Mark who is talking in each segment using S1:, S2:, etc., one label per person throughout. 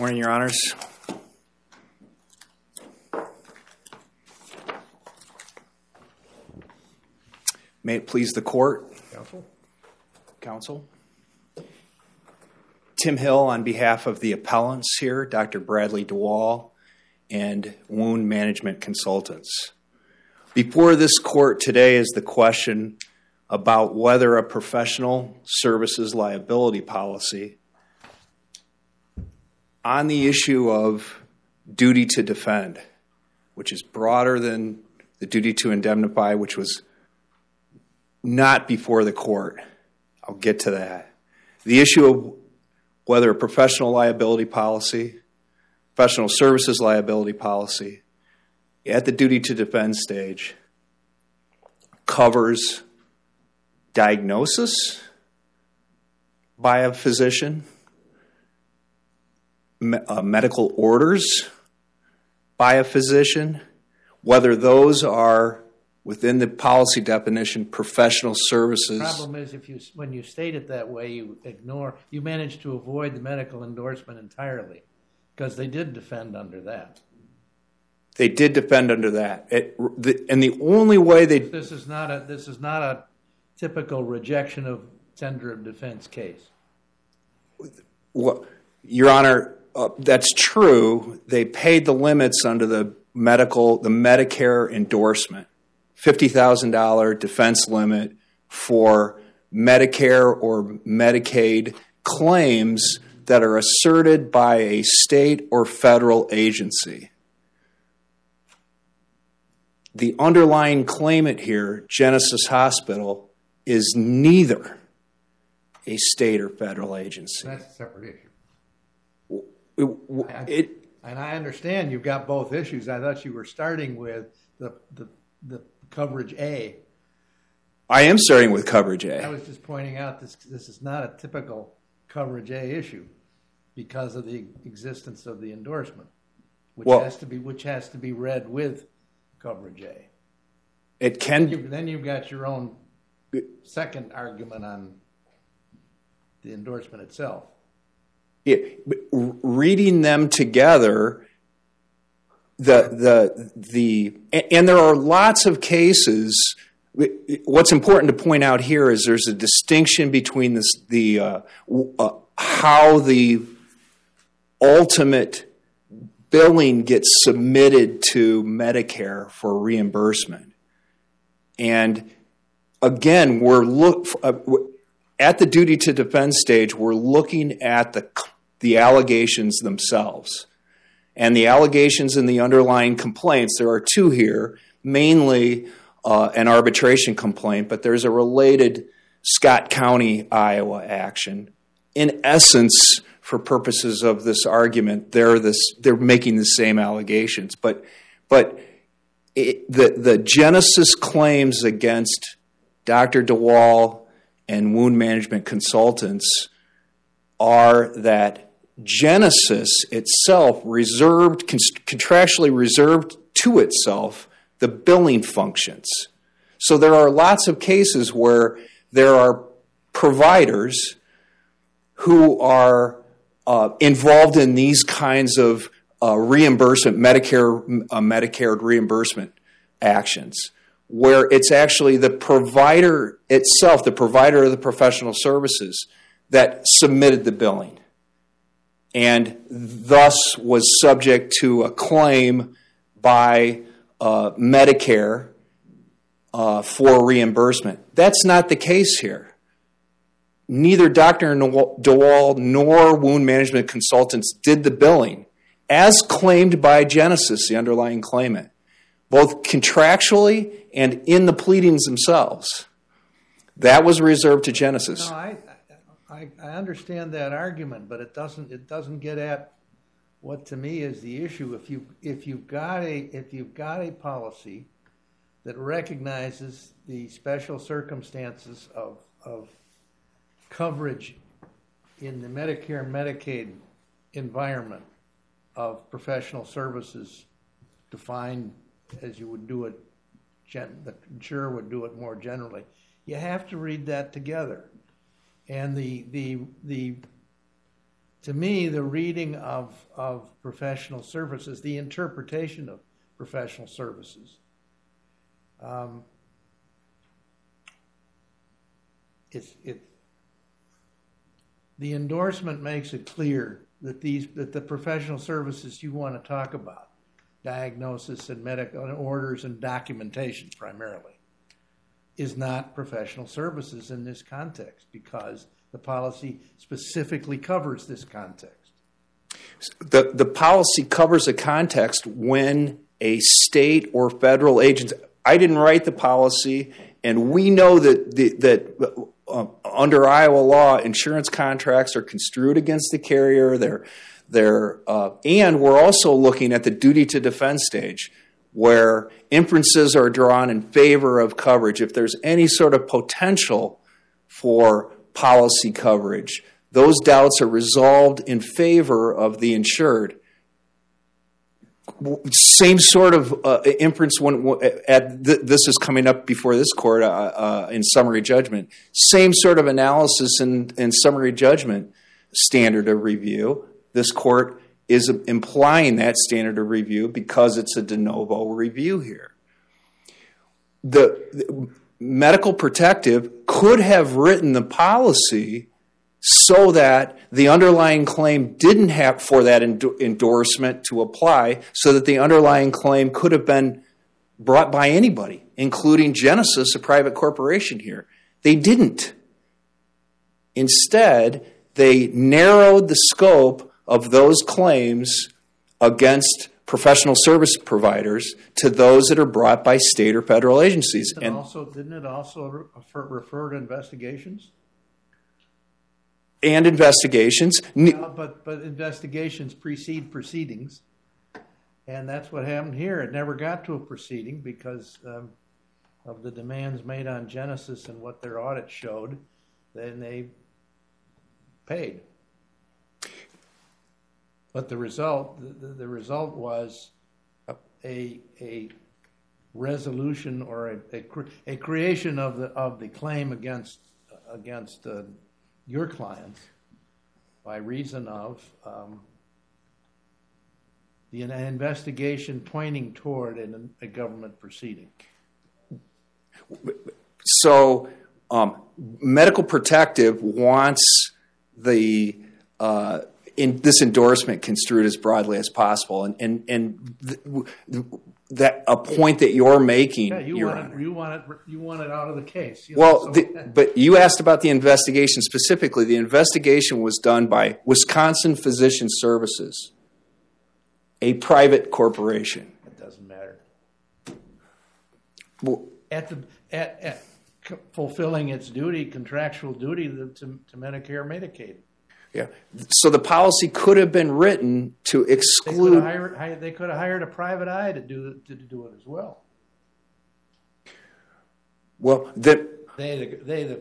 S1: Morning, Your Honors. May it please the court,
S2: Counsel?
S1: counsel. Tim Hill on behalf of the appellants here, Dr. Bradley DeWall and Wound Management Consultants. Before this court today is the question about whether a professional services liability policy on the issue of duty to defend, which is broader than the duty to indemnify, which was not before the court. I'll get to that. The issue of whether a professional liability policy, professional services liability policy, at the duty to defend stage covers diagnosis by a physician, me- uh, medical orders by a physician, whether those are within the policy definition professional services.
S2: The problem is, if you, when you state it that way, you ignore, you manage to avoid the medical endorsement entirely, because they did defend under that.
S1: They did defend under that. It, the, and the only way they
S2: This is not a, this is not a typical rejection of tender of defense case.
S1: Well, Your Honor, Uh, that's true. They paid the limits under the medical, the Medicare endorsement, fifty thousand dollar defense limit for Medicare or Medicaid claims that are asserted by a state or federal agency. The underlying claimant here, Genesis Hospital, is neither a state or federal agency.
S2: Separate.
S1: It-
S2: And I understand you've got both issues. I thought you were starting with the, the, the coverage A.
S1: I am starting with coverage
S2: I
S1: A.
S2: was just pointing out this, this is not a typical coverage A issue because of the existence of the endorsement, which
S1: Well-
S2: has to be, which has to be read with coverage A.
S1: It can,
S2: Then you've got your own second argument on the endorsement itself.
S1: Reading them together, the, the, the, and there are lots of cases. What's important to point out here is there's a distinction between this, the, uh, uh, how the ultimate billing gets submitted to Medicare for reimbursement. And again, we're look uh, at the duty to defend stage. We're looking at the the allegations themselves, and the allegations in the underlying complaints. There are two here, mainly uh, an arbitration complaint, but there's a related Scott County, Iowa action. In essence, for purposes of this argument, they're this they're making the same allegations, but but the Genesis claims against Dr. DeWall and wound management consultants are that Genesis itself reserved contractually reserved to itself the billing functions. So there are lots of cases where there are providers who are uh, involved in these kinds of uh, reimbursement, Medicare, uh, Medicare reimbursement actions, where it's actually the provider itself, the provider of the professional services, that submitted the billing and thus was subject to a claim by uh, Medicare uh, for reimbursement. That's not the case here. Neither Dr. DeWall nor wound management consultants did the billing as claimed by Genesis, the underlying claimant, both contractually and in the pleadings themselves. That was reserved to Genesis.
S2: I, understand that argument, but it doesn't, it doesn't get at what to me is the issue. If you, if you've got a, if you've got a policy that recognizes the special circumstances of, of coverage in the Medicare and Medicaid environment of professional services defined as you would do it, gen, the insurer would do it more generally. You have to read that together. And the, the, the to me, the reading of, of professional services, the interpretation of professional services, um, it's, it, the endorsement makes it clear that these that the professional services you want to talk about, diagnosis and medical orders and documentation primarily, is not professional services in this context because the policy specifically covers this context.
S1: The, the policy covers a context when a state or federal agency, I didn't write the policy, and we know that, the, that uh, under Iowa law, insurance contracts are construed against the carrier. They're, they're, uh, and we're also looking at the duty to defend stage where inferences are drawn in favor of coverage. If there's any sort of potential for policy coverage. Those doubts are resolved in favor of the insured. Same sort of uh, inference when this is coming up before this court uh, in summary judgment. Same sort of analysis in summary judgment standard of review. This court is implying that standard of review because it's a de novo review here. The, medical protective could have written the policy so that the underlying claim didn't have for that endorsement to apply so that the underlying claim could have been brought by anybody including genesis a private corporation here they didn't instead they narrowed the scope of those claims against professional service providers to those that are brought by state or federal agencies.
S2: And also, didn't it also refer, refer to investigations?
S1: And investigations.
S2: Well, but but investigations precede proceedings, and that's what happened here. It never got to a proceeding because um, of the demands made on Genesis and what their audit showed. Then they paid. But the result, the, result was a, a resolution or a, a, creation of the, of the claim against, against uh, your clients by reason of um, the investigation pointing toward an, a government proceeding.
S1: So, um, medical protective wants the uh, in this endorsement construed as broadly as possible, and and and th- that a point that you're making.
S2: Yeah, you want Honor. it. You want it. You want it out of the case.
S1: You know, well, so. the, but you asked about the investigation specifically. The investigation was done by Wisconsin Physician Services, a private corporation.
S2: It doesn't matter.
S1: Well,
S2: at the at, at fulfilling its duty, contractual duty to, to Medicare, Medicaid.
S1: Yeah. So the policy could have been written to exclude.
S2: They could have hired, they could have hired a private eye to do to do it as well.
S1: Well, the,
S2: they the, they the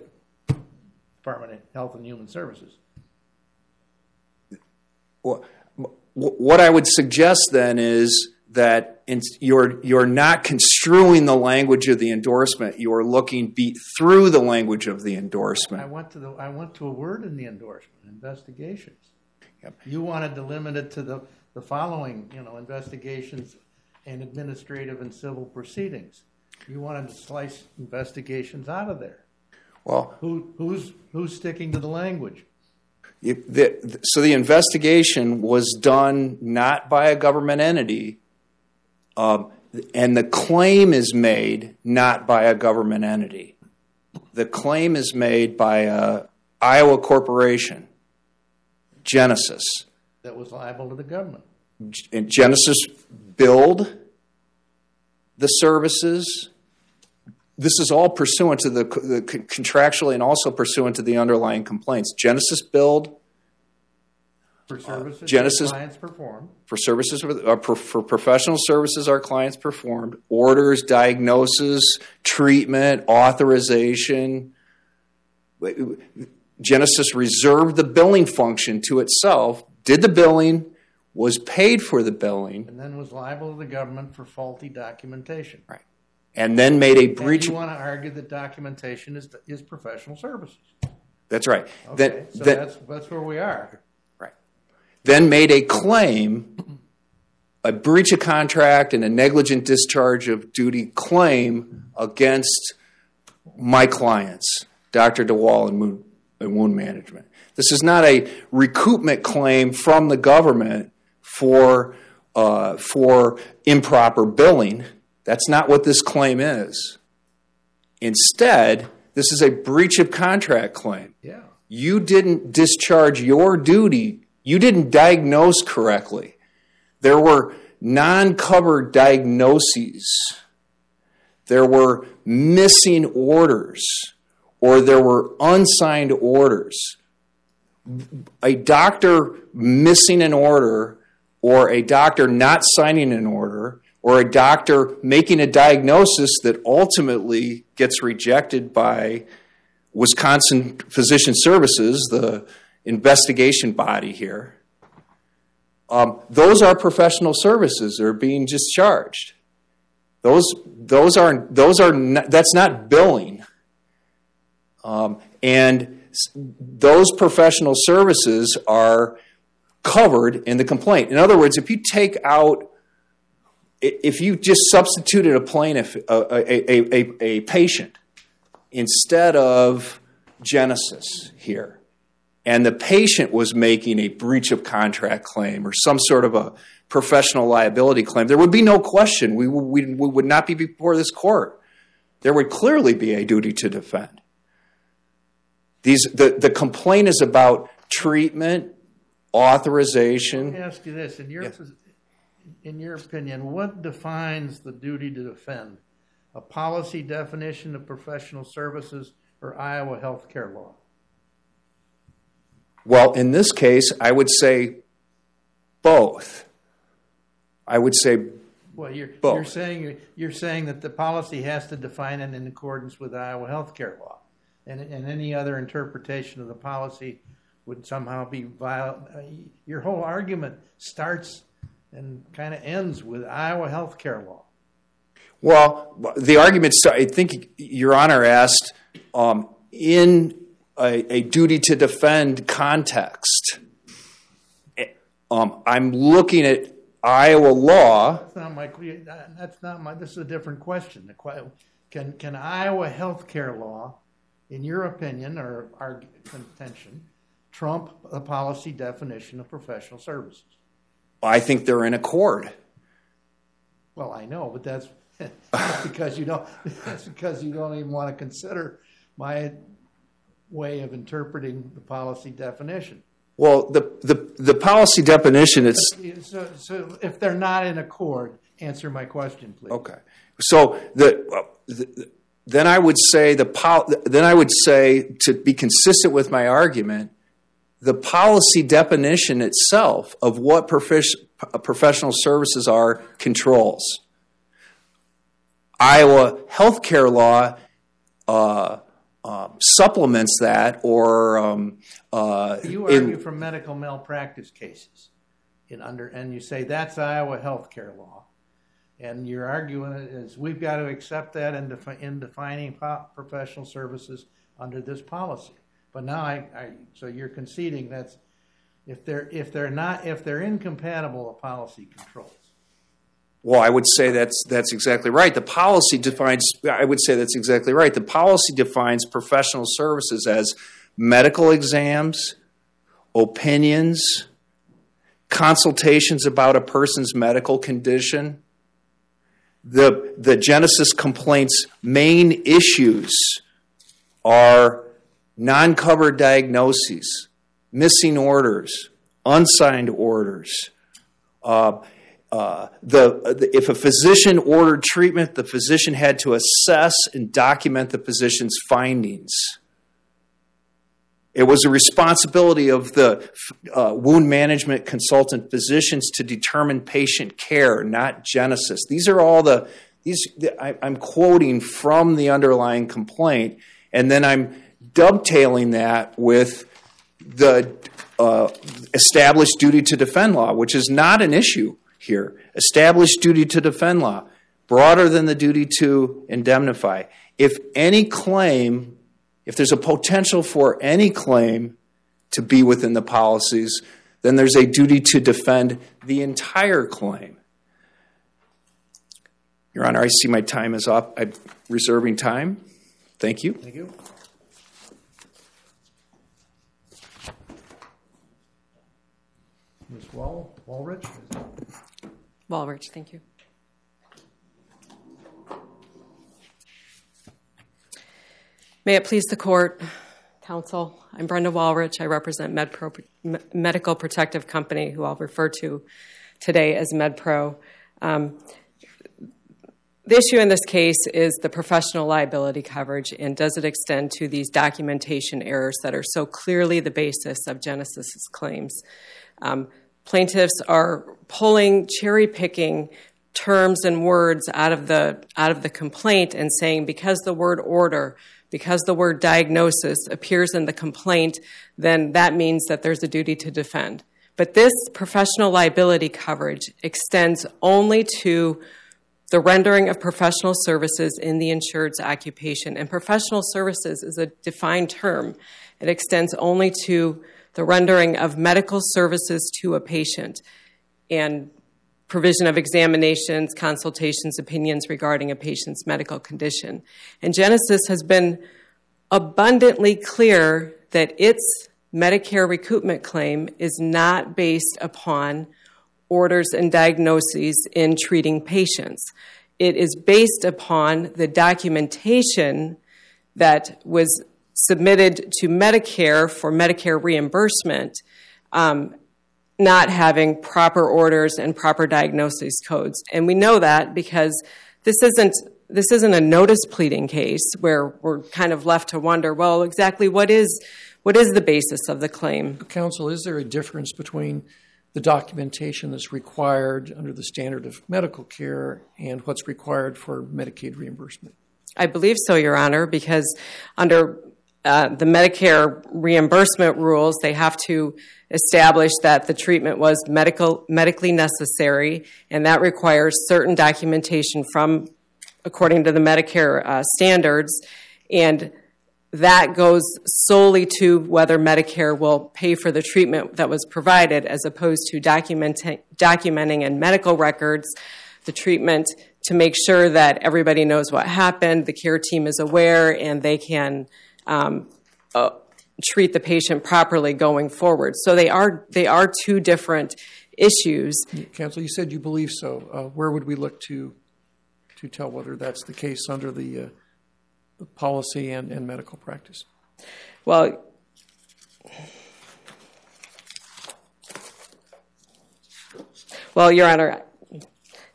S2: Department of Health and Human Services.
S1: Well, what I would suggest then is that you're you're not construing the language of the endorsement. You're looking be, through the language of the endorsement.
S2: I went to the I went to a word in the endorsement: investigations. Yep. You wanted to limit it to the the following, you know, investigations and administrative and civil proceedings. You wanted to slice investigations out of there.
S1: Well,
S2: who who's who's sticking to the language?
S1: The, so the investigation was done not by a government entity um, and the claim is made not by a government entity. The claim is made by a Iowa corporation, Genesis.
S2: That was liable to the government.
S1: And Genesis billed the services. This is all pursuant to the, the contractually and also pursuant to the underlying complaints. Genesis billed
S2: for services
S1: Genesis
S2: clients performed.
S1: For services uh, for professional services our clients performed, orders, diagnosis, treatment, authorization. Genesis reserved the billing function to itself, did the billing, was paid for the billing,
S2: and then was liable to the government for faulty documentation.
S1: Right. And then made a breach.
S2: And you want to argue that documentation is is professional services.
S1: That's right.
S2: Okay, so that's that's where we are.
S1: Then made a claim, a breach of contract and a negligent discharge of duty claim against my clients, Dr. DeWall and Wound Management. This is not a recoupment claim from the government for, uh, for improper billing. That's not what this claim is. Instead, this is a breach of contract claim.
S2: Yeah.
S1: You didn't discharge your duty, you didn't diagnose correctly. There were non covered diagnoses, there were missing orders, or there were unsigned orders. A doctor missing an order or a doctor not signing an order or a doctor making a diagnosis that ultimately gets rejected by Wisconsin Physician Services, the investigation body here. Um, those are professional services that are being discharged. Those, those are, those are not, that's not billing. Um, and those professional services are covered in the complaint. In other words, if you take out, if you just substituted a plaintiff, a, a, a, a patient, instead of Genesis here, and the patient was making a breach of contract claim or some sort of a professional liability claim, there would be no question. We, we, we would not be before this court. There would clearly be a duty to defend. These, the, the complaint is about treatment, authorization.
S2: Let me ask you this. In your, yes. in your opinion, what defines the duty to defend? A policy definition of professional services or Iowa health care law?
S1: Well, in this case, I would say both. I would say
S2: well, you're,
S1: both.
S2: you're saying you're saying that the policy has to define it in accordance with Iowa health care law, and, and any other interpretation of the policy would somehow be violent. Uh, your whole argument starts and kind of ends with Iowa health care law.
S1: Well, the argument, I think Your Honor asked, um, in a, a, duty to defend context, um, I'm looking at Iowa law.
S2: That's not my. That's not my. This is a different question. Can can Iowa health care law, in your opinion or our contention, trump the policy definition of professional services?
S1: I think they're in accord.
S2: Well, I know, but that's, that's because you don't. That's because you don't even want to consider my way of interpreting the policy definition.
S1: Well, the the, the policy definition it's
S2: so, so if they're not in accord, answer my question, please.
S1: Okay. So the, the then I would say the then I would say to be consistent with my argument, the policy definition itself of what professional services are controls. Iowa healthcare law uh, uh, supplements that, or um, uh,
S2: you argue in, from medical malpractice cases, in under, and you say that's Iowa healthcare law, and your argument is we've got to accept that in, defi- in defining professional services under this policy. But now I, I so you're conceding that's if they're if they're not if they're incompatible, a policy controls.
S1: Well, I would say that's that's exactly right. The policy defines. I would say that's exactly right. The policy defines professional services as medical exams, opinions, consultations about a person's medical condition. The the Genesis complaints main issues are non covered diagnoses, missing orders, unsigned orders. Uh, the, the, if a physician ordered treatment, the physician had to assess and document the physician's findings. It was a responsibility of the uh, wound management consultant physicians to determine patient care, not Genesis. These are all the these. I'm quoting from the underlying complaint, and then I'm dovetailing that with the uh, established duty to defend law, which is not an issue here. Established duty to defend law, broader than the duty to indemnify. If any claim, if there's a potential for any claim to be within the policies, then there's a duty to defend the entire claim. Your Honor, I see my time is up. I'm reserving time. Thank you.
S2: Thank you. Ms. Wall, Walrich?
S3: Walrich, thank you. May it please the court, counsel, I'm Brenda Walrich. I represent MedPro Medical Protective Company, who I'll refer to today as MedPro. Um, the issue in this case is the professional liability coverage, and does it extend to these documentation errors that are so clearly the basis of Genesis's claims? Um, plaintiffs are pulling, cherry picking terms and words out of the out of the complaint and saying because the word order because the word diagnosis appears in the complaint then that means that there's a duty to defend but this professional liability coverage extends only to the rendering of professional services in the insured's occupation. And professional services is a defined term. It extends only to the rendering of medical services to a patient and provision of examinations, consultations, opinions regarding a patient's medical condition. And Genesis has been abundantly clear that its Medicare recoupment claim is not based upon orders and diagnoses in treating patients. It is based upon the documentation that was submitted to Medicare for Medicare reimbursement, um, not having proper orders and proper diagnosis codes. And we know that because this isn't this isn't a notice pleading case where we're kind of left to wonder, well, exactly what is what is the basis of the claim?
S4: Counsel, is there a difference between the documentation that's required under the standard of medical care and what's required for Medicaid reimbursement?
S3: I believe so, Your Honor, because under uh, the Medicare reimbursement rules, they have to establish that the treatment was medical, medically necessary, and that requires certain documentation from, according to the Medicare uh, standards, and that goes solely to whether Medicare will pay for the treatment that was provided as opposed to documenting, documenting in medical records the treatment to make sure that everybody knows what happened, the care team is aware, and they can treat the patient properly going forward. So they are they are two different issues.
S4: Counsel, you said you believe so. Uh, where would we look to to tell whether that's the case under the uh, policy and, and medical practice?
S3: Well, well, Your Honor,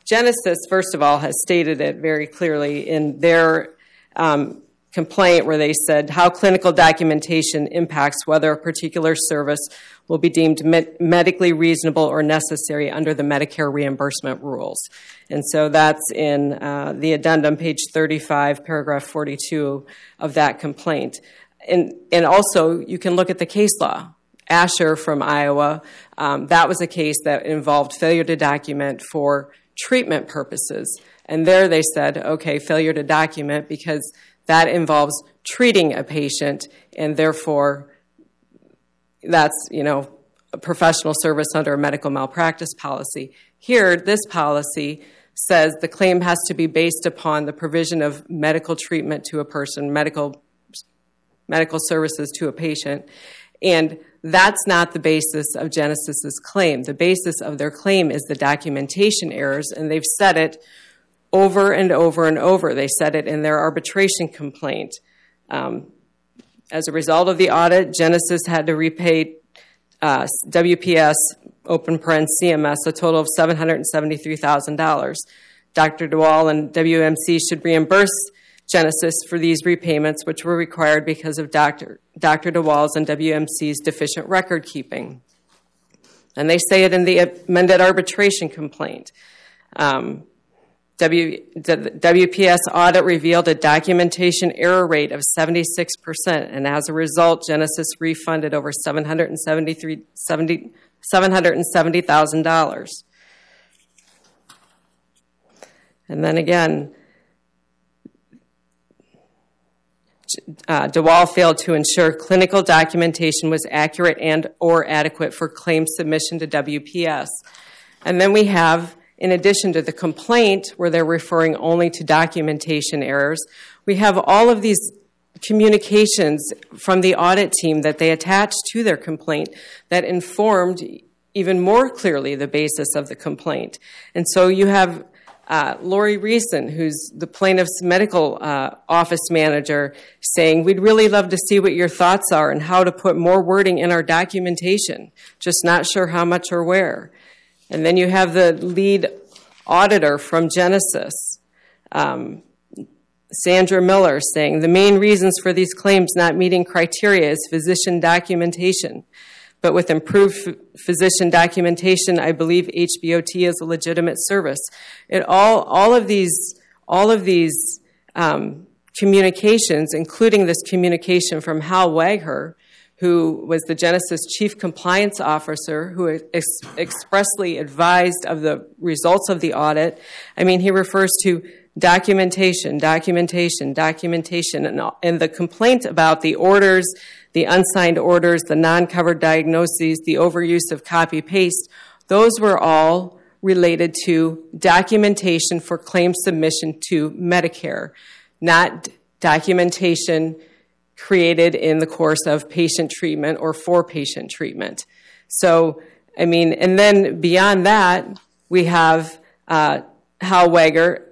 S3: Genesis, first of all, has stated it very clearly in their um, complaint where they said how clinical documentation impacts whether a particular service will be deemed med- medically reasonable or necessary under the Medicare reimbursement rules. And so that's in uh, the addendum, page 35, paragraph 42 of that complaint. And, and also, you can look at the case law. Asher from Iowa, um, that was a case that involved failure to document for treatment purposes. And there they said, okay, failure to document because that involves treating a patient, and therefore that's, you know, a professional service under a medical malpractice policy. Here, this policy says the claim has to be based upon the provision of medical treatment to a person, medical medical services to a patient, and that's not the basis of Genesis's claim. The basis of their claim is the documentation errors, and they've said it over and over and over. They said it in their arbitration complaint. Um, as a result of the audit, Genesis had to repay uh, WPS, open parent CMS, a total of $773,000. Dr. DeWall and WMC should reimburse Genesis for these repayments, which were required because of Dr. Dr. DeWall's and WMC's deficient record keeping. And they say it in the amended arbitration complaint. Um, W, WPS audit revealed a documentation error rate of 76%, and as a result, Genesis refunded over $770,000. And then again, uh, DeWall failed to ensure clinical documentation was accurate and or adequate for claim submission to WPS. And then we have, in addition to the complaint, where they're referring only to documentation errors, we have all of these communications from the audit team that they attached to their complaint that informed even more clearly the basis of the complaint. And so you have uh, Lori Reeson, who's the plaintiff's medical uh, office manager, saying, We'd really love to see what your thoughts are and how to put more wording in our documentation, just not sure how much or where. And then you have the lead auditor from Genesis, um, Sandra Miller, saying, The main reasons for these claims not meeting criteria is physician documentation but with improved physician documentation, I believe HBOT is a legitimate service. It all, all of these, all of these um, communications, including this communication from Hal Wagher, who was the Genesis chief compliance officer, who ex- expressly advised of the results of the audit. I mean, he refers to documentation, documentation, documentation, and, and the complaint about the orders the unsigned orders, the non covered diagnoses, the overuse of copy paste, those were all related to documentation for claim submission to Medicare, not documentation created in the course of patient treatment or for patient treatment. So, I mean, and then beyond that, we have uh, Hal Wagher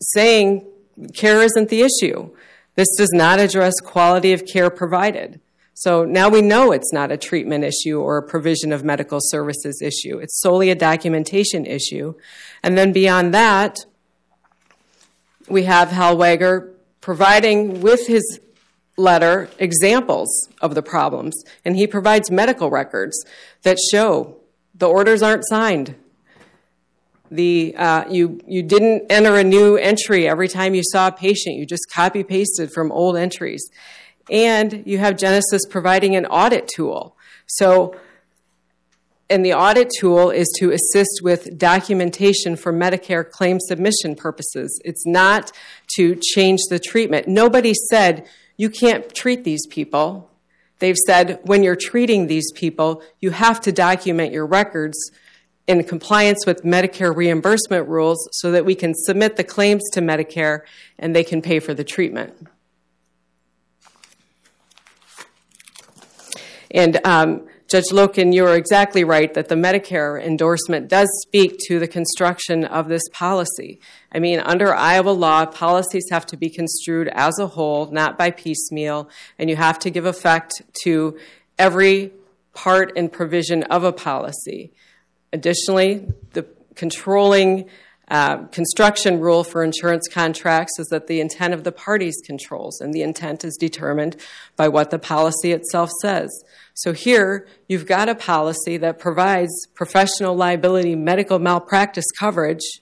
S3: saying care isn't the issue. This does not address quality of care provided. So now we know it's not a treatment issue or a provision of medical services issue. It's solely a documentation issue. And then beyond that, we have Hal Wagher providing with his letter examples of the problems. And he provides medical records that show the orders aren't signed. The, uh, you, you didn't enter a new entry every time you saw a patient. You just copy pasted from old entries. And you have Genesis providing an audit tool. So, and the audit tool is to assist with documentation for Medicare claim submission purposes. It's not to change the treatment. Nobody said you can't treat these people. They've said when you're treating these people, you have to document your records in compliance with Medicare reimbursement rules so that we can submit the claims to Medicare and they can pay for the treatment. And um, Judge Loken, you are exactly right that the Medicare endorsement does speak to the construction of this policy. I mean, under Iowa law, policies have to be construed as a whole, not by piecemeal, and you have to give effect to every part and provision of a policy. Additionally, the controlling construction rule for insurance contracts is that the intent of the parties controls, and the intent is determined by what the policy itself says. So here, you've got a policy that provides professional liability medical malpractice coverage,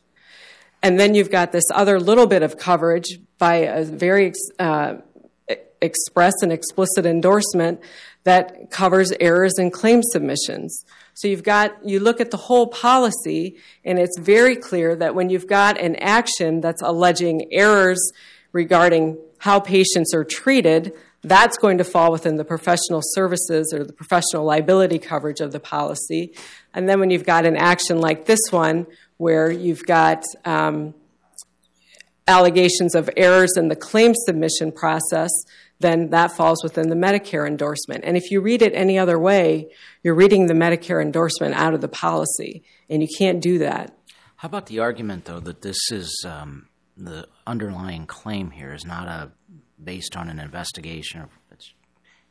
S3: and then you've got this other little bit of coverage by a very uh, express and explicit endorsement that covers errors in claim submissions. So you've got, you look at the whole policy, and it's very clear that when you've got an action that's alleging errors regarding how patients are treated, that's going to fall within the professional services or the professional liability coverage of the policy. And then when you've got an action like this one, where you've got um, allegations of errors in the claim submission process, then that falls within the Medicare endorsement. And if you read it any other way, you're reading the Medicare endorsement out of the policy, and you can't do that.
S5: How about the argument, though, that this is um, the underlying claim here is not a based on an investigation It's,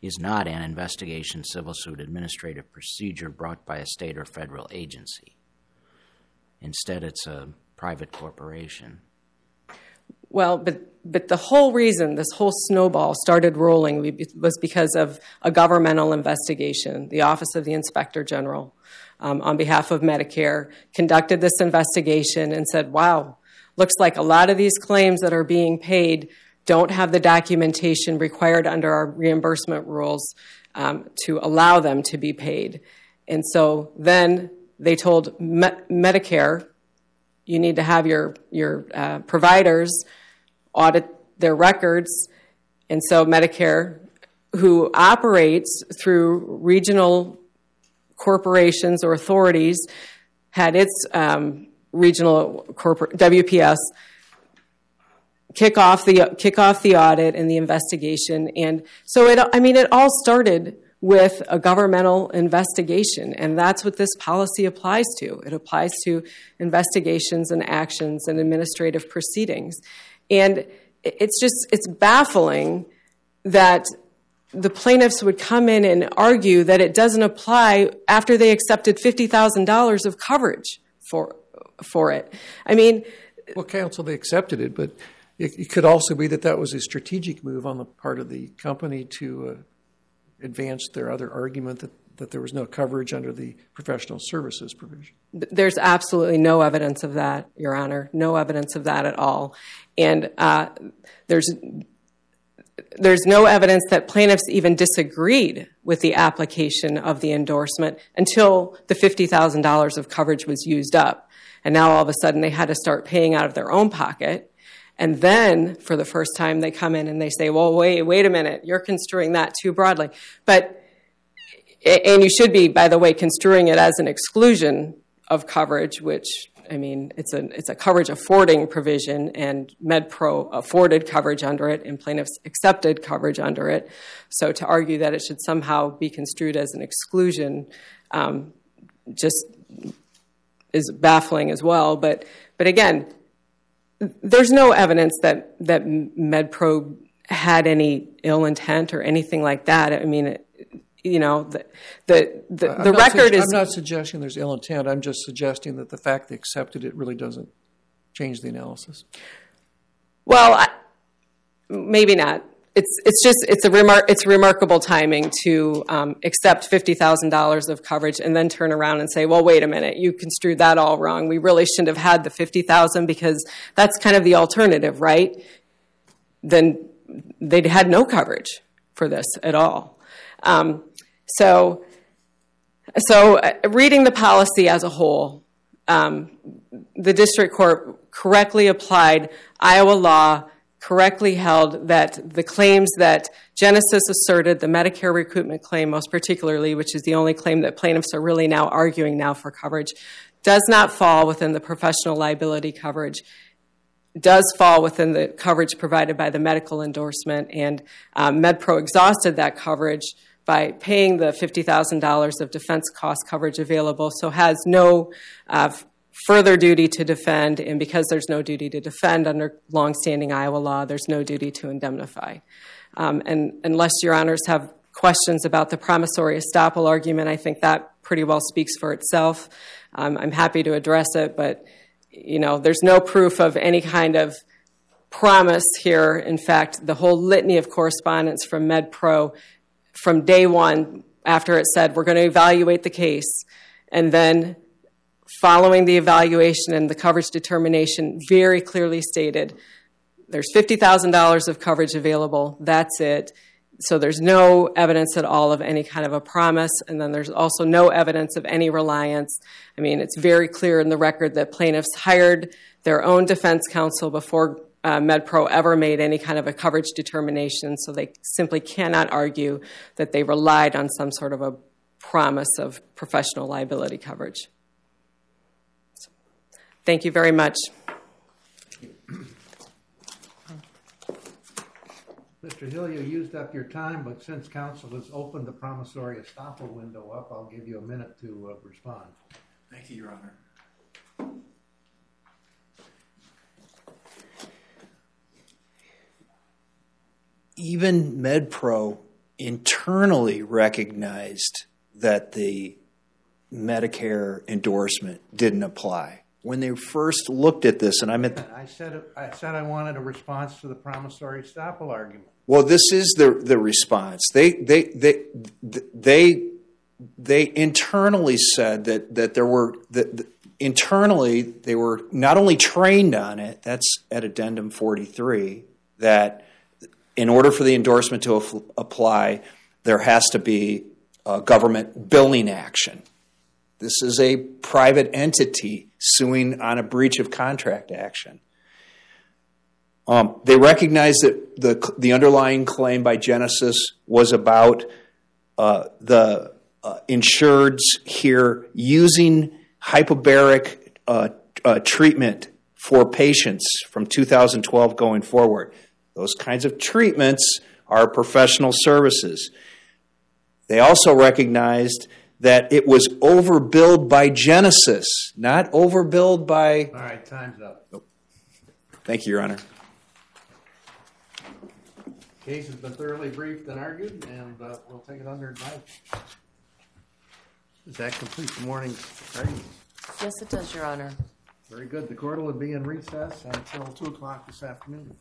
S5: is not an investigation civil suit administrative procedure brought by a state or federal agency. Instead, it's a private corporation.
S3: Well, but but the whole reason this whole snowball started rolling was because of a governmental investigation. The Office of the Inspector General, um, on behalf of Medicare, conducted this investigation and said, "Wow, looks like a lot of these claims that are being paid don't have the documentation required under our reimbursement rules um, to allow them to be paid. And so then they told Me- Medicare, you need to have your, your uh, providers audit their records And so Medicare, who operates through regional corporations or authorities, had its um, regional corporate WPS kick off the kick off the audit and the investigation. And so it, I mean, it all started with a governmental investigation, and that's what this policy applies to. It applies to investigations and actions and administrative proceedings. And it's just it's baffling that the plaintiffs would come in and argue that it doesn't apply after they accepted $50,000 of coverage for for it. I mean,
S4: well, counsel, they accepted it, but it, it, could also be that that was a strategic move on the part of the company to uh, advance their other argument that, that there was no coverage under the professional services provision.
S3: There's absolutely no evidence of that, Your Honor. No evidence of that at all. And uh, there's there's no evidence that plaintiffs even disagreed with the application of the endorsement until the $50,000 of coverage was used up. And now all of a sudden they had to start paying out of their own pocket. And then for the first time they come in and they say, well, wait, wait a minute, you're construing that too broadly. But, and you should be, by the way, construing it as an exclusion of coverage, which I mean, it's a it's a coverage affording provision, and MedPro afforded coverage under it, and plaintiffs accepted coverage under it. So to argue that it should somehow be construed as an exclusion, um, just is baffling as well. But but again, there's no evidence that that MedPro had any ill intent or anything like that. I mean. You know the the the, the record
S4: su-
S3: is.
S4: I'm not suggesting there's ill intent. I'm just suggesting that the fact they accepted it really doesn't change the analysis.
S3: Well, I, maybe not. It's it's just it's a remar- it's remarkable timing to um, accept fifty thousand dollars of coverage and then turn around and say, well, wait a minute, you construed that all wrong. We really shouldn't have had the fifty thousand because that's kind of the alternative, right? Then they'd had no coverage for this at all. Um, so, so uh, reading the policy as a whole, um, the district court correctly applied Iowa law, correctly held that the claims that Genesis asserted, the Medicare recoupment claim most particularly, which is the only claim that plaintiffs are really now arguing now for coverage, does not fall within the professional liability coverage does fall within the coverage provided by the medical endorsement, and um, MedPro exhausted that coverage by paying the $50,000 of defense cost coverage available, so has no uh, further duty to defend, and because there's no duty to defend under longstanding Iowa law, there's no duty to indemnify. Um, and unless your honors have questions about the promissory estoppel argument, I think that pretty well speaks for itself. Um, I'm happy to address it, but you know, there's no proof of any kind of promise here. In fact, the whole litany of correspondence from MedPro from day one after it said we're going to evaluate the case and then following the evaluation and the coverage determination very clearly stated there's $50,000 of coverage available. That's it. So there's no evidence at all of any kind of a promise. And then there's also no evidence of any reliance. I mean it's very clear in the record that plaintiffs hired their own defense counsel before uh, MedPro ever made any kind of a coverage determination, so they simply cannot argue that they relied on some sort of a promise of professional liability coverage. So, thank you very much.
S2: Mr. Hill, you used up your time, but since counsel has opened the promissory estoppel window up, I'll give you a minute to uh, respond.
S1: Thank you, Your Honor. even MedPro internally recognized that the Medicare endorsement didn't apply. When they first looked at this, and I meant,
S2: I said I said I wanted a response to the promissory estoppel argument.
S1: Well, this is the the response. They they they they they internally said that that there were that internally they were not only trained on it. That's at addendum forty three that in order for the endorsement to af- apply, there has to be a government billing action. This is a private entity suing on a breach of contract action. Um, they recognized that the the underlying claim by Genesis was about uh, the uh, insureds here using hyperbaric uh, uh, treatment for patients from 2012 going forward. Those kinds of treatments are professional services. They also recognized that it was overbilled by Genesis, not overbilled by.
S2: All right, time's up.
S1: Thank you, Your Honor.
S2: Case has been thoroughly briefed and argued, and uh, we'll take it under advisement. Does that complete the morning's arguments?
S6: Yes, it does, Your Honor.
S2: Very good. The court will be in recess until 2 o'clock this afternoon.